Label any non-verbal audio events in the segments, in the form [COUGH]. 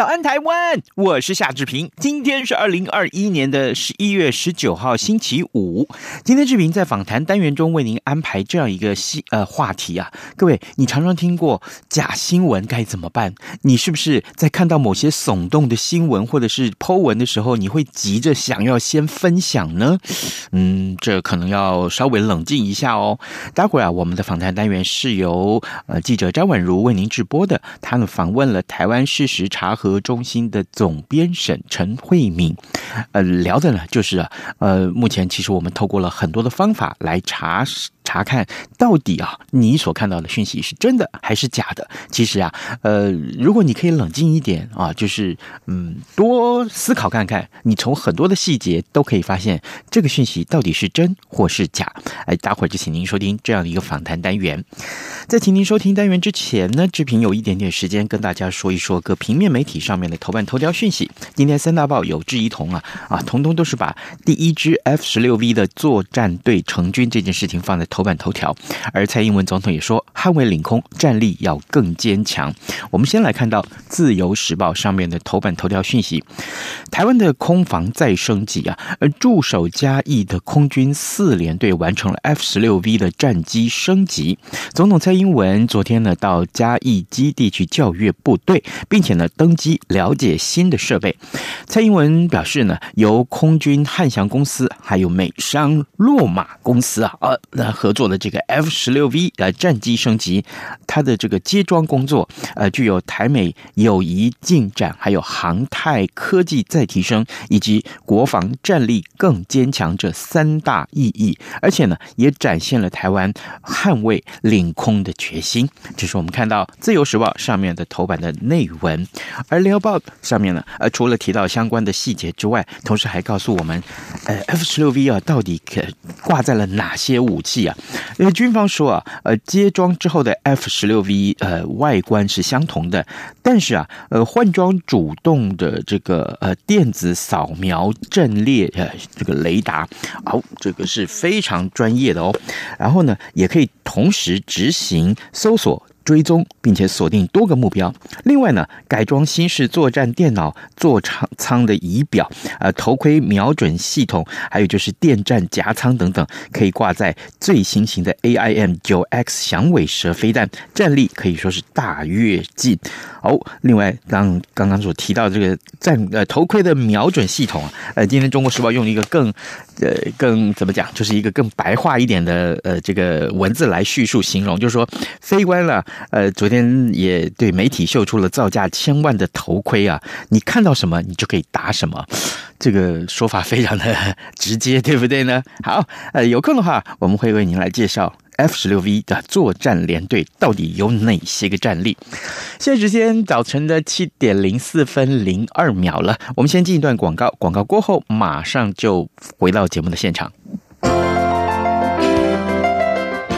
早安，台湾！我是夏志平。今天是二零二一年的十一月十九号，星期五。今天志平在访谈单元中为您安排这样一个新呃话题啊。各位，你常常听过假新闻该怎么办？你是不是在看到某些耸动的新闻或者是 Po 文的时候，你会急着想要先分享呢？嗯，这可能要稍微冷静一下哦。待会儿啊，我们的访谈单元是由呃记者张婉如为您直播的。他们访问了台湾事实查核中心的总编审陈慧敏，呃，聊的呢就是啊，呃，目前其实我们透过了很多的方法来查查看到底啊，你所看到的讯息是真的还是假的？其实啊，呃，如果你可以冷静一点啊，就是嗯，多思考看看，你从很多的细节都可以发现这个讯息到底是真或是假。哎，待会儿就请您收听这样的一个访谈单元。在请您收听单元之前呢，志平有一点点时间跟大家说一说各平面媒体上面的头版头条讯息。今天三大报有志一同啊啊，通通都是把第一支 F 十六 V 的作战队成军这件事情放在头。头版头条，而蔡英文总统也说，捍卫领空战力要更坚强。我们先来看到《自由时报》上面的头版头条讯息：台湾的空防再升级啊，而驻守嘉义的空军四联队完成了 F 十六 V 的战机升级。总统蔡英文昨天呢到嘉义基地去教阅部队，并且呢登机了解新的设备。蔡英文表示呢，由空军汉翔公司还有美商洛马公司啊，呃，合作的这个 F 十六 V 呃战机升升级，它的这个接装工作呃具有台美友谊进展，还有航太科技再提升以及国防战力更坚强这三大意义，而且呢也展现了台湾捍卫领空的决心。这是我们看到自由时报上面的头版的内文，而联合报上面呢呃除了提到相关的细节之外，同时还告诉我们呃 F 十六 V 啊到底可挂在了哪些武器啊？因为军方说啊，呃，接装之后的 F 十六 V，呃，外观是相同的，但是啊，呃，换装主动的这个呃电子扫描阵列呃这个雷达，哦，这个是非常专业的哦。然后呢，也可以同时执行搜索。追踪并且锁定多个目标。另外呢，改装新式作战电脑、座舱舱的仪表、呃头盔瞄准系统，还有就是电战夹舱等等，可以挂在最新型的 AIM 九 X 响尾蛇飞弹，战力可以说是大跃进。哦，另外刚刚刚所提到这个战呃头盔的瞄准系统啊，呃，今天中国时报用了一个更呃更怎么讲，就是一个更白话一点的呃这个文字来叙述形容，就是说飞官了。呃，昨天也对媒体秀出了造价千万的头盔啊！你看到什么，你就可以打什么，这个说法非常的 [LAUGHS] 直接，对不对呢？好，呃，有空的话，我们会为您来介绍 F 十六 V 的作战联队到底有哪些个战力。现在时间早晨的七点零四分零二秒了，我们先进一段广告，广告过后马上就回到节目的现场。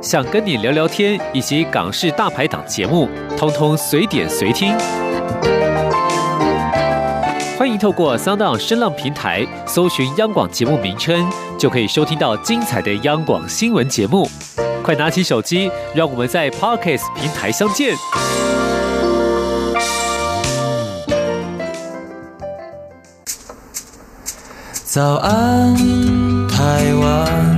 想跟你聊聊天，以及港式大排档节目，通通随点随听。欢迎透过 Sound 声浪平台搜寻央广节目名称，就可以收听到精彩的央广新闻节目。快拿起手机，让我们在 Podcast 平台相见。早安，台湾。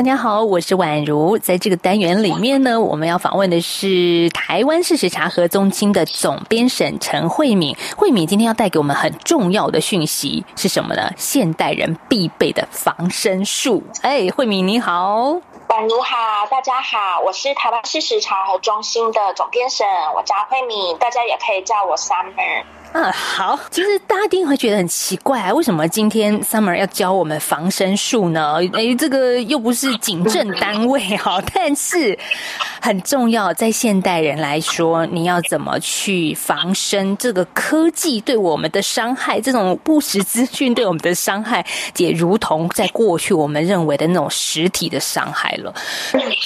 大家好，我是宛如。在这个单元里面呢，我们要访问的是台湾事实查核中心的总编审陈慧敏。慧敏今天要带给我们很重要的讯息是什么呢？现代人必备的防身术。哎，慧敏你好，宛如好，大家好，我是台湾事实查核中心的总编审，我叫慧敏，大家也可以叫我 Summer。嗯，好。其实大家一定会觉得很奇怪啊，为什么今天 Summer 要教我们防身术呢？哎，这个又不是警政单位哈，但是很重要，在现代人来说，你要怎么去防身？这个科技对我们的伤害，这种不实资讯对我们的伤害，也如同在过去我们认为的那种实体的伤害了。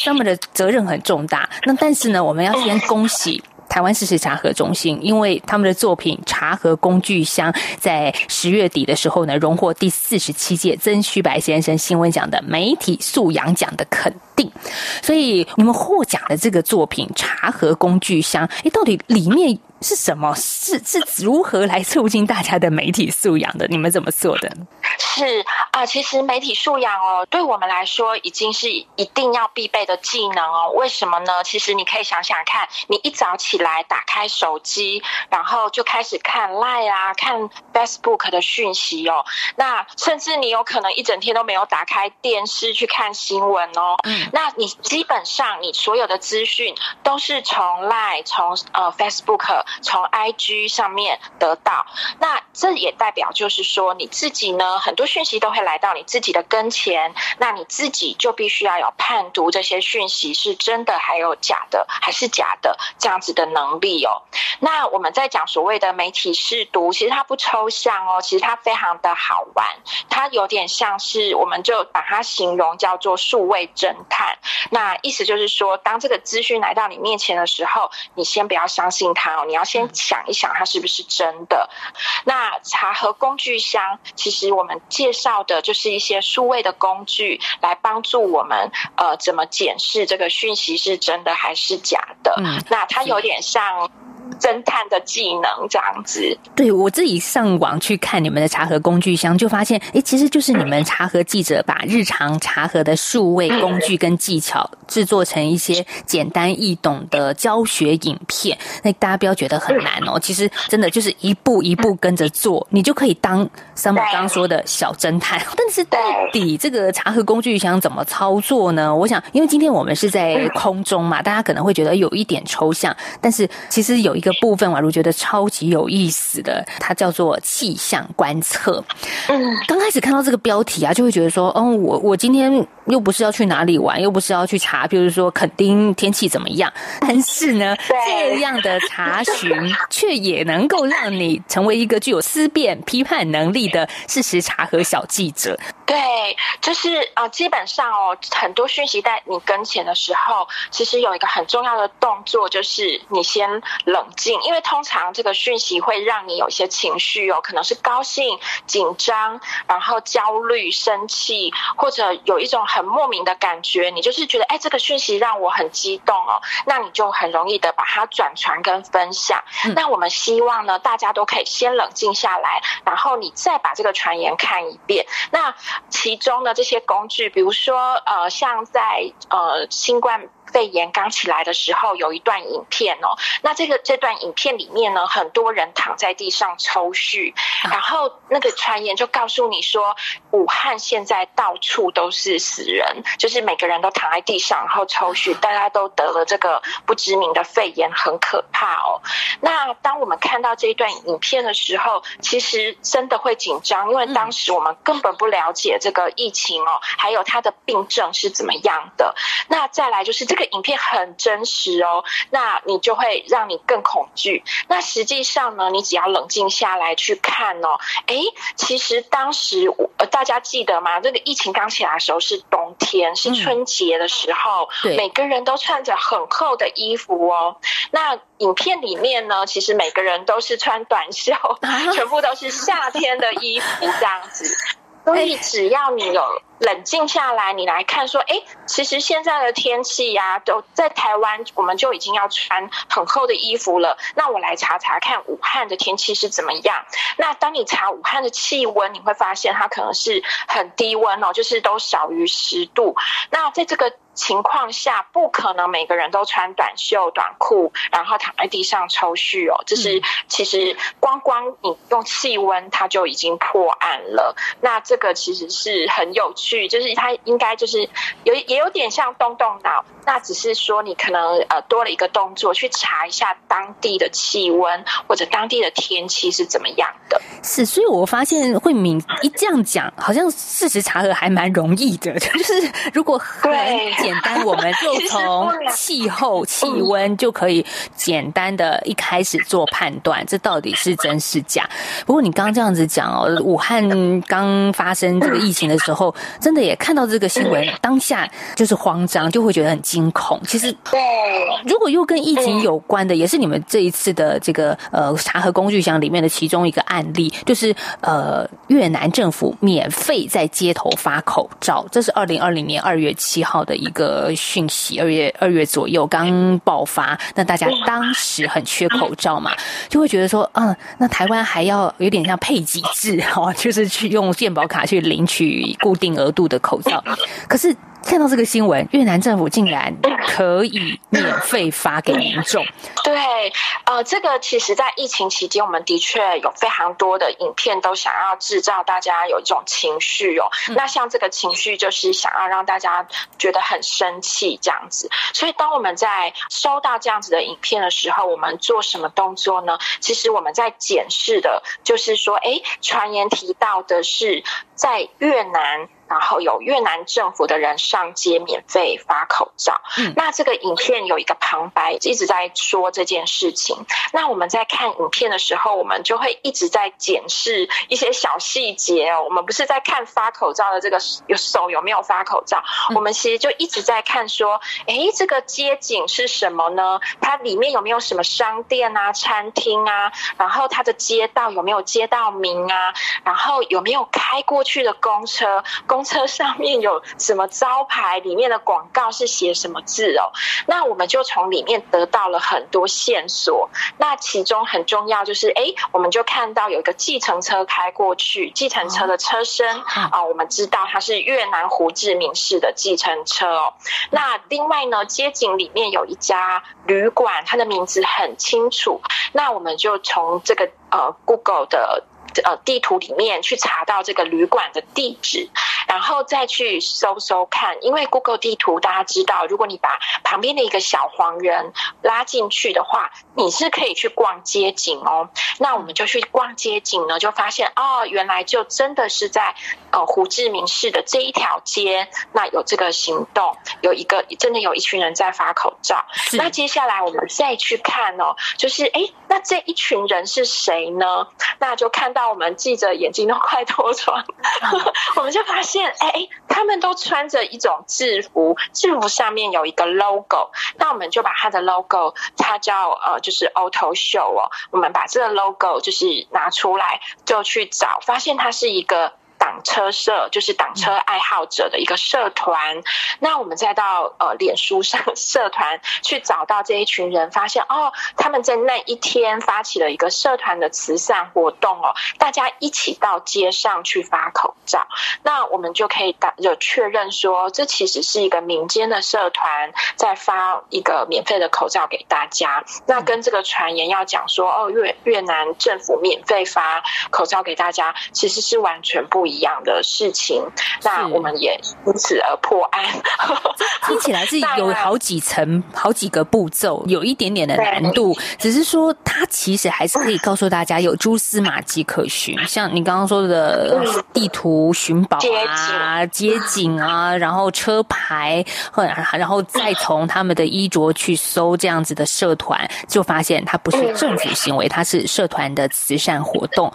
Summer 的责任很重大。那但是呢，我们要先恭喜。台湾事实查核中心，因为他们的作品《查核工具箱》在十月底的时候呢，荣获第四十七届曾虚白先生新闻奖的媒体素养奖的肯定。所以你们获奖的这个作品《查核工具箱》，诶，到底里面是什么？是是如何来促进大家的媒体素养的？你们怎么做的？是啊、呃，其实媒体素养哦，对我们来说已经是一定要必备的技能哦。为什么呢？其实你可以想想看，你一早起来打开手机，然后就开始看 Line 啊，看 Facebook 的讯息哦。那甚至你有可能一整天都没有打开电视去看新闻哦。嗯，那你基本上你所有的资讯都是从 Line、从呃 Facebook、从 IG 上面得到。那这也代表就是说你自己呢，很多讯息都会来到你自己的跟前，那你自己就必须要有判读这些讯息是真的还有假的，还是假的这样子的能力哦。那我们在讲所谓的媒体识读，其实它不抽象哦，其实它非常的好玩，它有点像是我们就把它形容叫做数位侦探。那意思就是说，当这个资讯来到你面前的时候，你先不要相信它哦，你要先想一想它是不是真的。那茶盒工具箱，其实我们。介绍的就是一些数位的工具，来帮助我们呃，怎么检视这个讯息是真的还是假的。嗯，那它有点像。侦探的技能这样子，对，我自己上网去看你们的茶盒工具箱，就发现，哎，其实就是你们茶盒记者把日常茶盒的数位工具跟技巧制作成一些简单易懂的教学影片。那大家不要觉得很难哦，其实真的就是一步一步跟着做，你就可以当 Summer 刚刚说的小侦探。[LAUGHS] 但是到底这个查核工具箱怎么操作呢？我想，因为今天我们是在空中嘛，大家可能会觉得有一点抽象，但是其实有一个部分，宛如觉得超级有意思的，它叫做气象观测。嗯，刚开始看到这个标题啊，就会觉得说，哦，我我今天又不是要去哪里玩，又不是要去查，比如说垦丁天气怎么样。但是呢，这样的查询群却也能够让你成为一个具有思辨、批判能力的事实查核小记者。对，就是啊、呃，基本上哦，很多讯息在你跟前的时候，其实有一个很重要的动作，就是你先冷静，因为通常这个讯息会让你有一些情绪哦，可能是高兴、紧张，然后焦虑、生气，或者有一种很莫名的感觉，你就是觉得哎，这个讯息让我很激动哦，那你就很容易的把它转传跟分析。嗯、那我们希望呢，大家都可以先冷静下来，然后你再把这个传言看一遍。那其中的这些工具，比如说呃，像在呃新冠。肺炎刚起来的时候，有一段影片哦。那这个这段影片里面呢，很多人躺在地上抽搐，然后那个传言就告诉你说，武汉现在到处都是死人，就是每个人都躺在地上，然后抽血，大家都得了这个不知名的肺炎，很可怕哦。那当我们看到这一段影片的时候，其实真的会紧张，因为当时我们根本不了解这个疫情哦，还有它的病症是怎么样的。那再来就是这个。影片很真实哦，那你就会让你更恐惧。那实际上呢，你只要冷静下来去看哦，诶，其实当时呃大大家记得吗？这个疫情刚起来的时候是冬天，是春节的时候，对，每个人都穿着很厚的衣服哦。那影片里面呢，其实每个人都是穿短袖，全部都是夏天的衣服这样子。所以只要你有冷静下来，你来看说，哎，其实现在的天气呀，都在台湾，我们就已经要穿很厚的衣服了。那我来查查看武汉的天气是怎么样。那当你查武汉的气温，你会发现它可能是很低温哦，就是都小于十度。那在这个情况下，不可能每个人都穿短袖短裤，然后躺在地上抽蓄哦。这是其实光光你用气温，它就已经破案了。那这个其实是很有趣，就是它应该就是有也有点像动动脑，那只是说你可能呃多了一个动作，去查一下当地的气温或者当地的天气是怎么样的。是，所以我发现慧敏一这样讲，好像事实查核还蛮容易的，[LAUGHS] 就是如果很。简单，我们 [LAUGHS] 就从气候、气温就可以简单的一开始做判断，这到底是真是假。不过你刚刚这样子讲哦，武汉刚发生这个疫情的时候，真的也看到这个新闻，当下就是慌张，就会觉得很惊恐。其实，对，如果又跟疫情有关的，也是你们这一次的这个呃查核工具箱里面的其中一个案例，就是呃越南政府免费在街头发口罩，这是二零二零年二月七号的一个。讯息，二月二月左右刚爆发，那大家当时很缺口罩嘛，就会觉得说，嗯，那台湾还要有点像配给制哦，就是去用健保卡去领取固定额度的口罩，可是。看到这个新闻，越南政府竟然可以免费发给民众。[LAUGHS] 对，呃，这个其实，在疫情期间，我们的确有非常多的影片都想要制造大家有一种情绪哦。那像这个情绪，就是想要让大家觉得很生气这样子。所以，当我们在收到这样子的影片的时候，我们做什么动作呢？其实我们在检视的，就是说，哎，传言提到的是在越南。然后有越南政府的人上街免费发口罩，嗯，那这个影片有一个旁白一直在说这件事情。那我们在看影片的时候，我们就会一直在检视一些小细节哦。我们不是在看发口罩的这个有手有没有发口罩，我们其实就一直在看说，哎，这个街景是什么呢？它里面有没有什么商店啊、餐厅啊？然后它的街道有没有街道名啊？然后有没有开过去的公车？公车上面有什么招牌？里面的广告是写什么字哦？那我们就从里面得到了很多线索。那其中很重要就是，哎，我们就看到有一个计程车开过去，计程车的车身啊，我们知道它是越南胡志明市的计程车哦。那另外呢，街景里面有一家旅馆，它的名字很清楚。那我们就从这个呃 Google 的。呃，地图里面去查到这个旅馆的地址，然后再去搜搜看。因为 Google 地图大家知道，如果你把旁边的一个小黄人拉进去的话，你是可以去逛街景哦。那我们就去逛街景呢，就发现哦，原来就真的是在呃胡志明市的这一条街，那有这个行动，有一个真的有一群人在发口罩。那接下来我们再去看哦，就是哎，那这一群人是谁呢？那就看到。我们记者眼睛都快脱妆，[LAUGHS] 我们就发现，哎，他们都穿着一种制服，制服上面有一个 logo，那我们就把它的 logo，它叫呃，就是 Auto Show 哦，我们把这个 logo 就是拿出来，就去找，发现它是一个。挡车社就是挡车爱好者的一个社团，那我们再到呃脸书上社团去找到这一群人，发现哦，他们在那一天发起了一个社团的慈善活动哦，大家一起到街上去发口罩，那我们就可以打有确认说，这其实是一个民间的社团在发一个免费的口罩给大家，那跟这个传言要讲说哦越越南政府免费发口罩给大家，其实是完全不一样。一样的事情，那我们也因此而破案。听起来是 [LAUGHS] 有好几层、好几个步骤，有一点点的难度。只是说，它其实还是可以告诉大家有蛛丝马迹可循。[LAUGHS] 像你刚刚说的地图寻宝啊、街景啊，[LAUGHS] 然后车牌，然后再从他们的衣着去搜这样子的社团，就发现它不是政府行为，它是社团的慈善活动。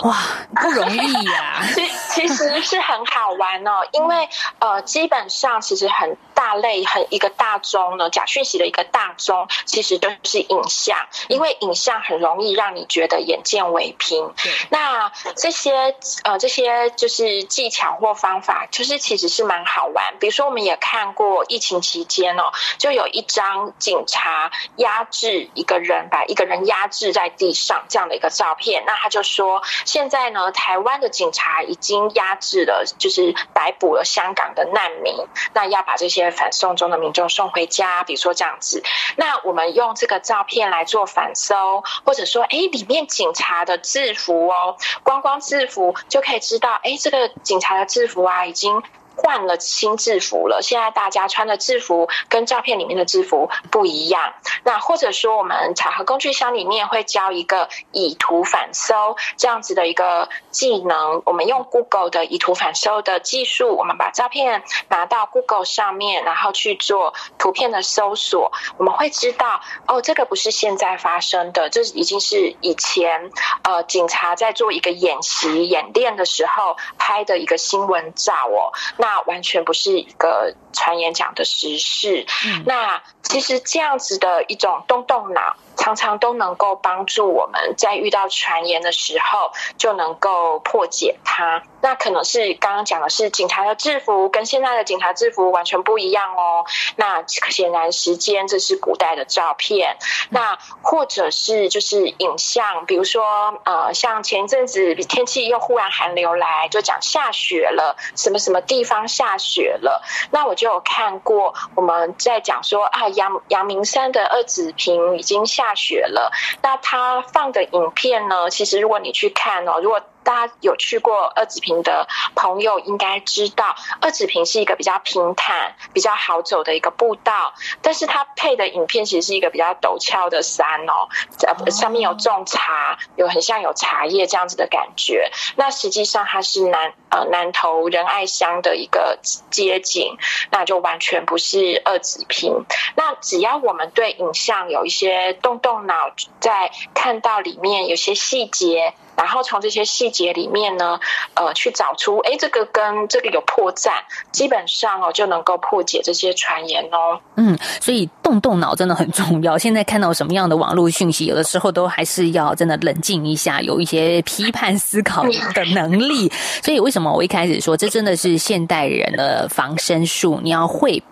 哇，不容易呀、[LAUGHS] 其其实是很好玩哦，因为呃，基本上其实很大类很一个大宗呢，假讯息的一个大宗，其实就是影像，因为影像很容易让你觉得眼见为凭。那这些呃这些就是技巧或方法，就是其实是蛮好玩。比如说，我们也看过疫情期间哦，就有一张警察压制一个人，把一个人压制在地上这样的一个照片，那他就说。现在呢，台湾的警察已经压制了，就是逮捕了香港的难民，那要把这些反送中的民众送回家，比如说这样子。那我们用这个照片来做反搜，或者说，哎，里面警察的制服哦，光光制服就可以知道，哎，这个警察的制服啊，已经。换了新制服了，现在大家穿的制服跟照片里面的制服不一样。那或者说，我们查核工具箱里面会教一个以图反搜这样子的一个技能。我们用 Google 的以图反搜的技术，我们把照片拿到 Google 上面，然后去做图片的搜索，我们会知道哦，这个不是现在发生的，这已经是以前呃警察在做一个演习演练的时候拍的一个新闻照哦。那完全不是一个传言讲的时事。嗯、那其实这样子的一种动动脑，常常都能够帮助我们在遇到传言的时候，就能够破解它。那可能是刚刚讲的是警察的制服跟现在的警察制服完全不一样哦。那显然时间这是古代的照片，那或者是就是影像，比如说呃，像前一阵子天气又忽然寒流来，就讲下雪了，什么什么地方下雪了。那我就有看过我们在讲说啊，阳阳明山的二子坪已经下下雪了。那他放的影片呢，其实如果你去看哦，如果大家有去过二子坪的朋友应该知道，二子坪是一个比较平坦、比较好走的一个步道，但是它配的影片其实是一个比较陡峭的山哦，上面有种茶，有很像有茶叶这样子的感觉。那实际上它是南呃南投仁爱乡的一个街景，那就完全不是二子坪。那只要我们对影像有一些动动脑，在看到里面有些细节。然后从这些细节里面呢，呃，去找出，哎，这个跟这个有破绽，基本上哦就能够破解这些传言哦。嗯，所以动动脑真的很重要。现在看到什么样的网络讯息，有的时候都还是要真的冷静一下，有一些批判思考的能力。所以为什么我一开始说，这真的是现代人的防身术？你要会。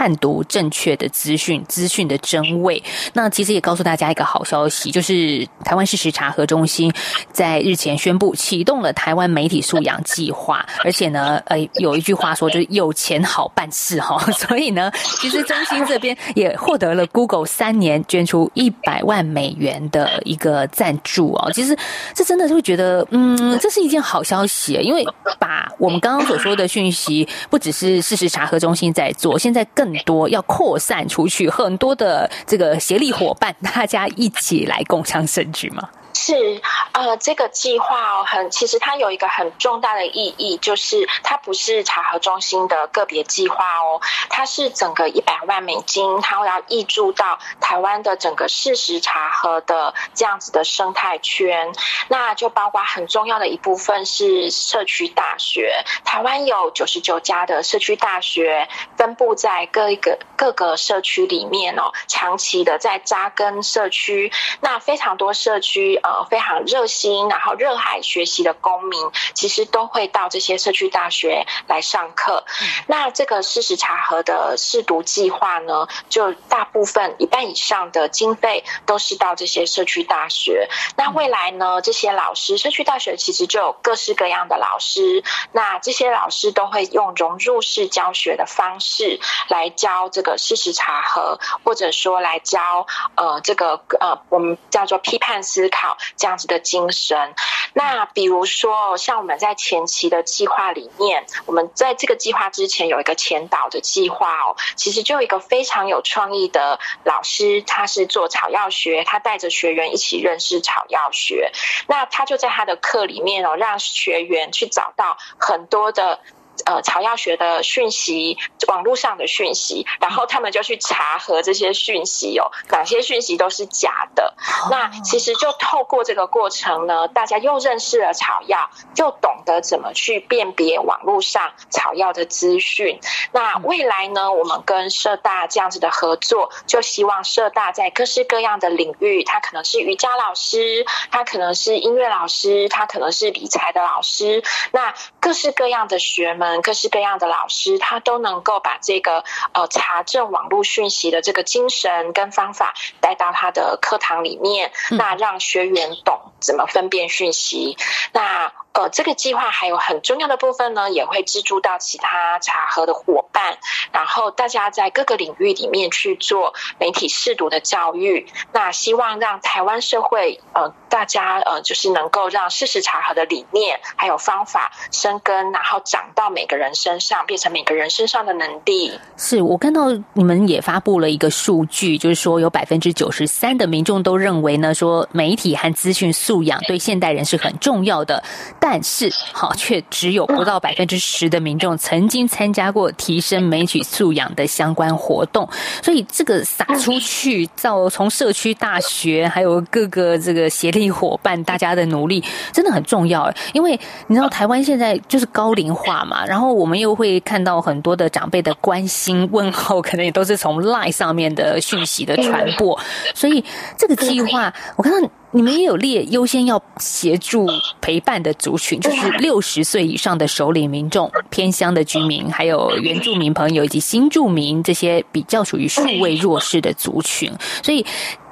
判读正确的资讯，资讯的真伪。那其实也告诉大家一个好消息，就是台湾事实查核中心在日前宣布启动了台湾媒体素养计划，而且呢，呃，有一句话说就是有钱好办事哈，[LAUGHS] 所以呢，其实中心这边也获得了 Google 三年捐出一百万美元的一个赞助哦。其实这真的是会觉得，嗯，这是一件好消息，因为把我们刚刚所说的讯息，不只是事实查核中心在做，现在更更多要扩散出去，很多的这个协力伙伴，大家一起来共襄盛举吗？是，呃，这个计划哦，很其实它有一个很重大的意义，就是它不是查核中心的个别计划哦，它是整个一百万美金，它会要挹注到台湾的整个事实查核的这样子的生态圈，那就包括很重要的一部分是社区大学，台湾有九十九家的社区大学分布在各一个各个社区里面哦，长期的在扎根社区，那非常多社区。呃，非常热心，然后热爱学习的公民，其实都会到这些社区大学来上课。嗯、那这个事实查核的试读计划呢，就大部分一半以上的经费都是到这些社区大学。那未来呢，这些老师，社区大学其实就有各式各样的老师，那这些老师都会用融入式教学的方式是来教这个事实查核，或者说来教呃这个呃我们叫做批判思考。这样子的精神，那比如说像我们在前期的计划里面，我们在这个计划之前有一个前导的计划哦，其实就有一个非常有创意的老师，他是做草药学，他带着学员一起认识草药学，那他就在他的课里面哦，让学员去找到很多的。呃草药学的讯息，网络上的讯息，然后他们就去查核这些讯息哦，哪些讯息都是假的。那其实就透过这个过程呢，大家又认识了草药，又懂得怎么去辨别网络上草药的资讯。那未来呢，我们跟社大这样子的合作，就希望社大在各式各样的领域，他可能是瑜伽老师，他可能是音乐老师，他可能是理财的老师，那各式各样的学门，各式各样的老师，他都能够把这个呃查证网络讯息的这个精神跟方法带到他的课堂里面，那让学员懂怎么分辨讯息，那。呃，这个计划还有很重要的部分呢，也会资助到其他查核的伙伴，然后大家在各个领域里面去做媒体试读的教育。那希望让台湾社会，呃，大家呃，就是能够让事实查核的理念还有方法生根，然后长到每个人身上，变成每个人身上的能力。是我看到你们也发布了一个数据，就是说有百分之九十三的民众都认为呢，说媒体和资讯素养对现代人是很重要的。但是，好，却只有不到百分之十的民众曾经参加过提升媒体素养的相关活动，所以这个撒出去，到从社区大学，还有各个这个协力伙伴，大家的努力真的很重要。因为你知道，台湾现在就是高龄化嘛，然后我们又会看到很多的长辈的关心问候，可能也都是从 LINE 上面的讯息的传播，所以这个计划，我看到。你们也有列优先要协助陪伴的族群，就是六十岁以上的首领民众、偏乡的居民，还有原住民朋友以及新住民这些比较属于数位弱势的族群。所以，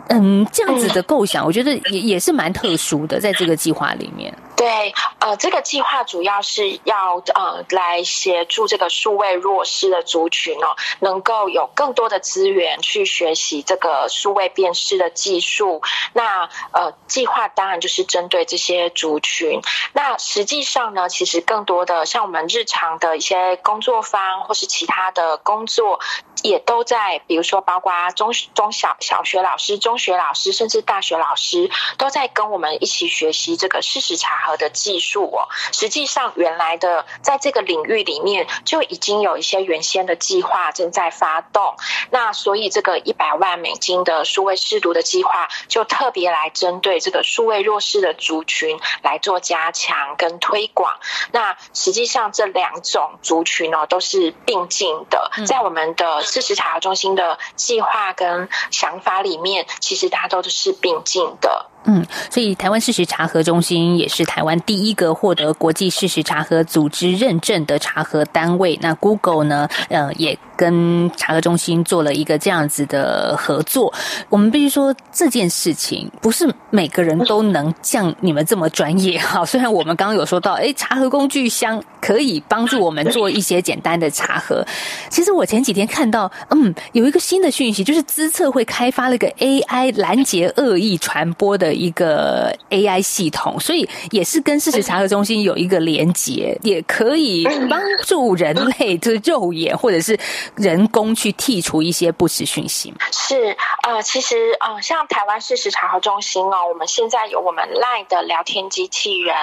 嗯，这样子的构想，我觉得也也是蛮特殊的，在这个计划里面。对，呃，这个计划主要是要呃来协助这个数位弱势的族群哦，能够有更多的资源去学习这个数位辨识的技术。那呃，计划当然就是针对这些族群。那实际上呢，其实更多的像我们日常的一些工作方或是其他的工作，也都在，比如说包括中中小小学老师、中学老师，甚至大学老师，都在跟我们一起学习这个事实查核的技术哦，实际上原来的在这个领域里面就已经有一些原先的计划正在发动，那所以这个一百万美金的数位识读的计划就特别来针对这个数位弱势的族群来做加强跟推广。那实际上这两种族群呢都是并进的，在我们的事实查核中心的计划跟想法里面，其实大家都是并进的。嗯，所以台湾事实查核中心也是台湾第一个获得国际事实查核组织认证的查核单位。那 Google 呢，呃，也跟查核中心做了一个这样子的合作。我们必须说，这件事情不是每个人都能像你们这么专业哈。[LAUGHS] 虽然我们刚刚有说到，诶，查核工具箱可以帮助我们做一些简单的查核。其实我前几天看到，嗯，有一个新的讯息，就是资策会开发了一个 AI 拦截恶意传播的。一个 AI 系统，所以也是跟事实查核中心有一个连结，也可以帮助人类就是肉眼或者是人工去剔除一些不实讯息。是呃，其实呃，像台湾事实查核中心哦，我们现在有我们 LINE 的聊天机器人，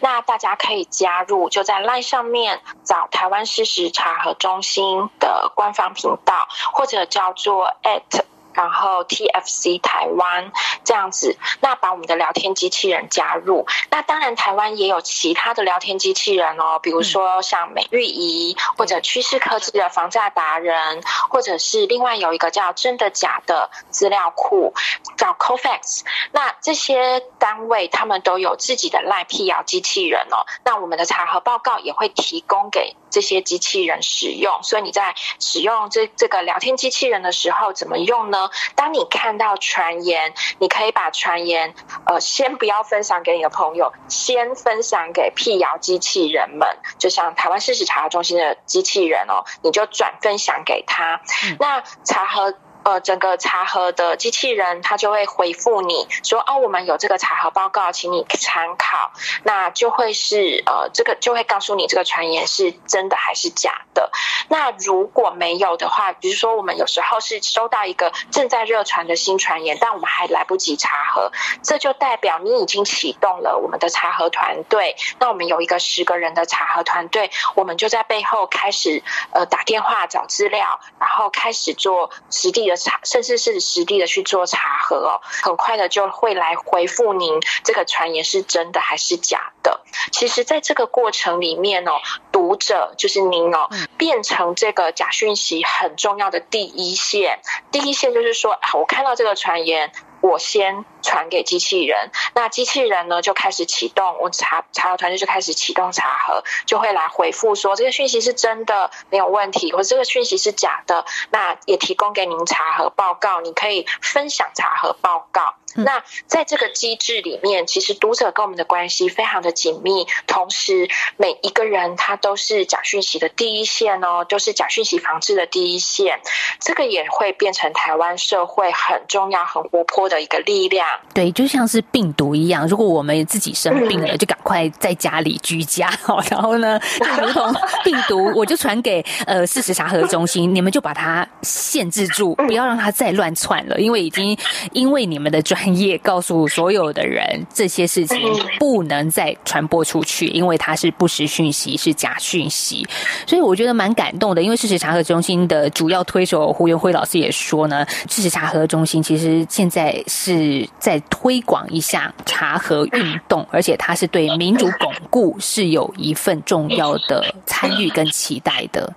那大家可以加入，就在 LINE 上面找台湾事实查核中心的官方频道，或者叫做 at。然后 TFC 台湾这样子，那把我们的聊天机器人加入。那当然，台湾也有其他的聊天机器人哦，比如说像美玉仪，或者趋势科技的防诈达人，或者是另外有一个叫真的假的资料库，叫 Cofacts。那这些单位他们都有自己的赖辟谣机器人哦。那我们的查核报告也会提供给这些机器人使用。所以你在使用这这个聊天机器人的时候，怎么用呢？当你看到传言，你可以把传言，呃，先不要分享给你的朋友，先分享给辟谣机器人们，就像台湾事实查核中心的机器人哦，你就转分享给他。那查核呃，整个查核的机器人他就会回复你说，哦，我们有这个查核报告，请你参考。那就会是呃，这个就会告诉你这个传言是真的还是假的。那如果没有的话，比如说我们有时候是收到一个正在热传的新传言，但我们还来不及查核，这就代表你已经启动了我们的查核团队。那我们有一个十个人的查核团队，我们就在背后开始呃打电话找资料，然后开始做实地的。查，甚至是实地的去做查核哦，很快的就会来回复您这个传言是真的还是假的。其实，在这个过程里面哦，读者就是您哦，变成这个假讯息很重要的第一线。第一线就是说，我看到这个传言。我先传给机器人，那机器人呢就开始启动，我查查核团队就开始启动查核，就会来回复说这个讯息是真的没有问题，或者这个讯息是假的，那也提供给您查核报告，你可以分享查核报告。那在这个机制里面，其实读者跟我们的关系非常的紧密，同时每一个人他都是假讯息的第一线哦，都是假讯息防治的第一线，这个也会变成台湾社会很重要、很活泼的一个力量。对，就像是病毒一样，如果我们自己生病了，就赶快在家里居家，[LAUGHS] 然后呢，就如同病毒，我就传给呃事实查核中心，你们就把它限制住，不要让它再乱窜了，因为已经因为你们的专业告诉所有的人，这些事情不能再传播出去，因为它是不实讯息，是假讯息。所以我觉得蛮感动的，因为事实查核中心的主要推手胡元辉老师也说呢，事实查核中心其实现在是再推广一下茶和运动，而且它是对民主巩固是有一份重要的参与跟期待的。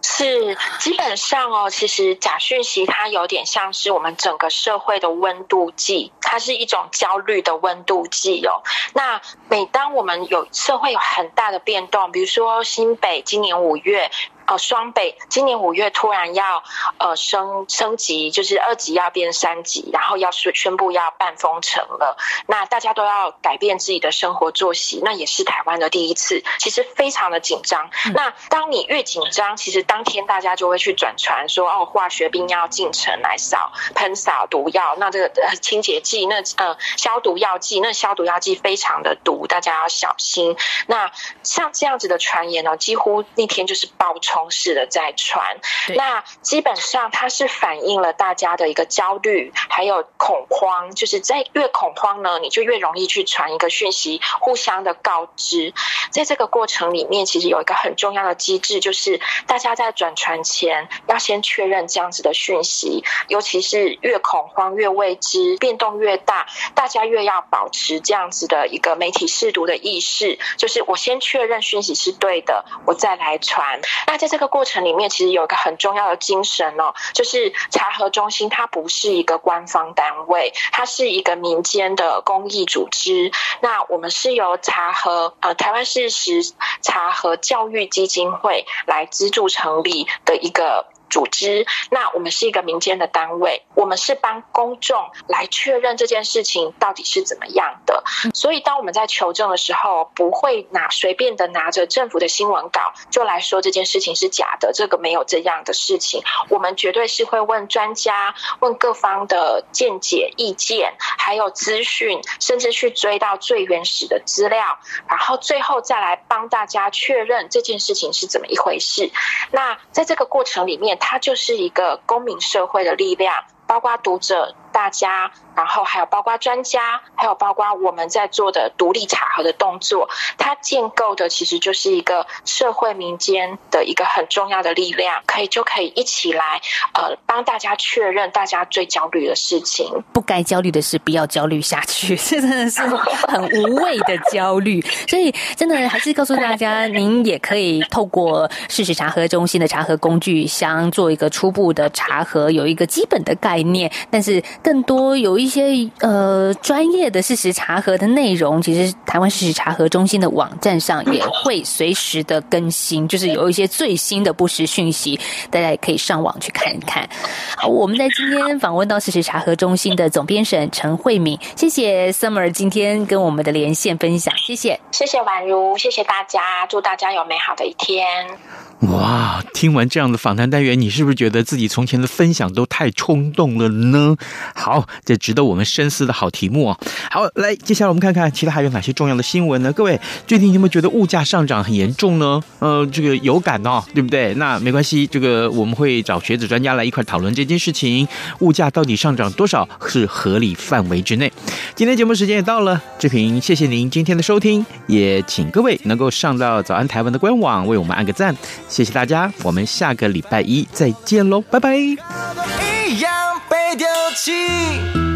是，基本上哦，其实假讯息它有点像是我们整个社会的温度计，它是一种焦虑的温度计哦。那每当我们有社会有很大的变动，比如说新北今年五月。哦，双北今年五月突然要呃升升级，就是二级要变三级，然后要宣宣布要办封城了。那大家都要改变自己的生活作息，那也是台湾的第一次，其实非常的紧张。嗯、那当你越紧张，其实当天大家就会去转传说哦，化学兵要进城来扫喷洒毒药，那这个呃清洁剂，那呃消毒药剂，那消毒药剂非常的毒，大家要小心。那像这样子的传言呢，几乎那天就是爆冲。同时的在传，那基本上它是反映了大家的一个焦虑，还有恐慌。就是在越恐慌呢，你就越容易去传一个讯息，互相的告知。在这个过程里面，其实有一个很重要的机制，就是大家在转传前要先确认这样子的讯息，尤其是越恐慌、越未知、变动越大，大家越要保持这样子的一个媒体试读的意识，就是我先确认讯息是对的，我再来传。那在这个过程里面，其实有一个很重要的精神哦，就是茶和中心它不是一个官方单位，它是一个民间的公益组织。那我们是由茶和呃台湾市实茶和教育基金会来资助成立的一个。组织，那我们是一个民间的单位，我们是帮公众来确认这件事情到底是怎么样的。所以，当我们在求证的时候，不会拿随便的拿着政府的新闻稿就来说这件事情是假的，这个没有这样的事情。我们绝对是会问专家，问各方的见解、意见，还有资讯，甚至去追到最原始的资料，然后最后再来帮大家确认这件事情是怎么一回事。那在这个过程里面，它就是一个公民社会的力量，包括读者。大家，然后还有包括专家，还有包括我们在做的独立查核的动作，它建构的其实就是一个社会民间的一个很重要的力量，可以就可以一起来，呃，帮大家确认大家最焦虑的事情。不该焦虑的事，不要焦虑下去，[LAUGHS] 这真的是很无谓的焦虑。所以，真的还是告诉大家，您也可以透过事实查核中心的查核工具箱做一个初步的查核，有一个基本的概念，但是。更多有一些呃专业的事实查核的内容，其实台湾事实查核中心的网站上也会随时的更新，就是有一些最新的不实讯息，大家也可以上网去看一看。好，我们在今天访问到事实查核中心的总编审陈慧敏，谢谢 Summer 今天跟我们的连线分享，谢谢，谢谢宛如，谢谢大家，祝大家有美好的一天。哇，听完这样的访谈单元，你是不是觉得自己从前的分享都太冲动了呢？好，这值得我们深思的好题目啊！好，来，接下来我们看看其他还有哪些重要的新闻呢？各位，最近有没有觉得物价上涨很严重呢？呃，这个有感哦，对不对？那没关系，这个我们会找学者专家来一块讨论这件事情。物价到底上涨多少是合理范围之内？今天节目时间也到了，志平，谢谢您今天的收听，也请各位能够上到早安台湾的官网为我们按个赞。谢谢大家，我们下个礼拜一再见喽，拜拜。一样被丢弃。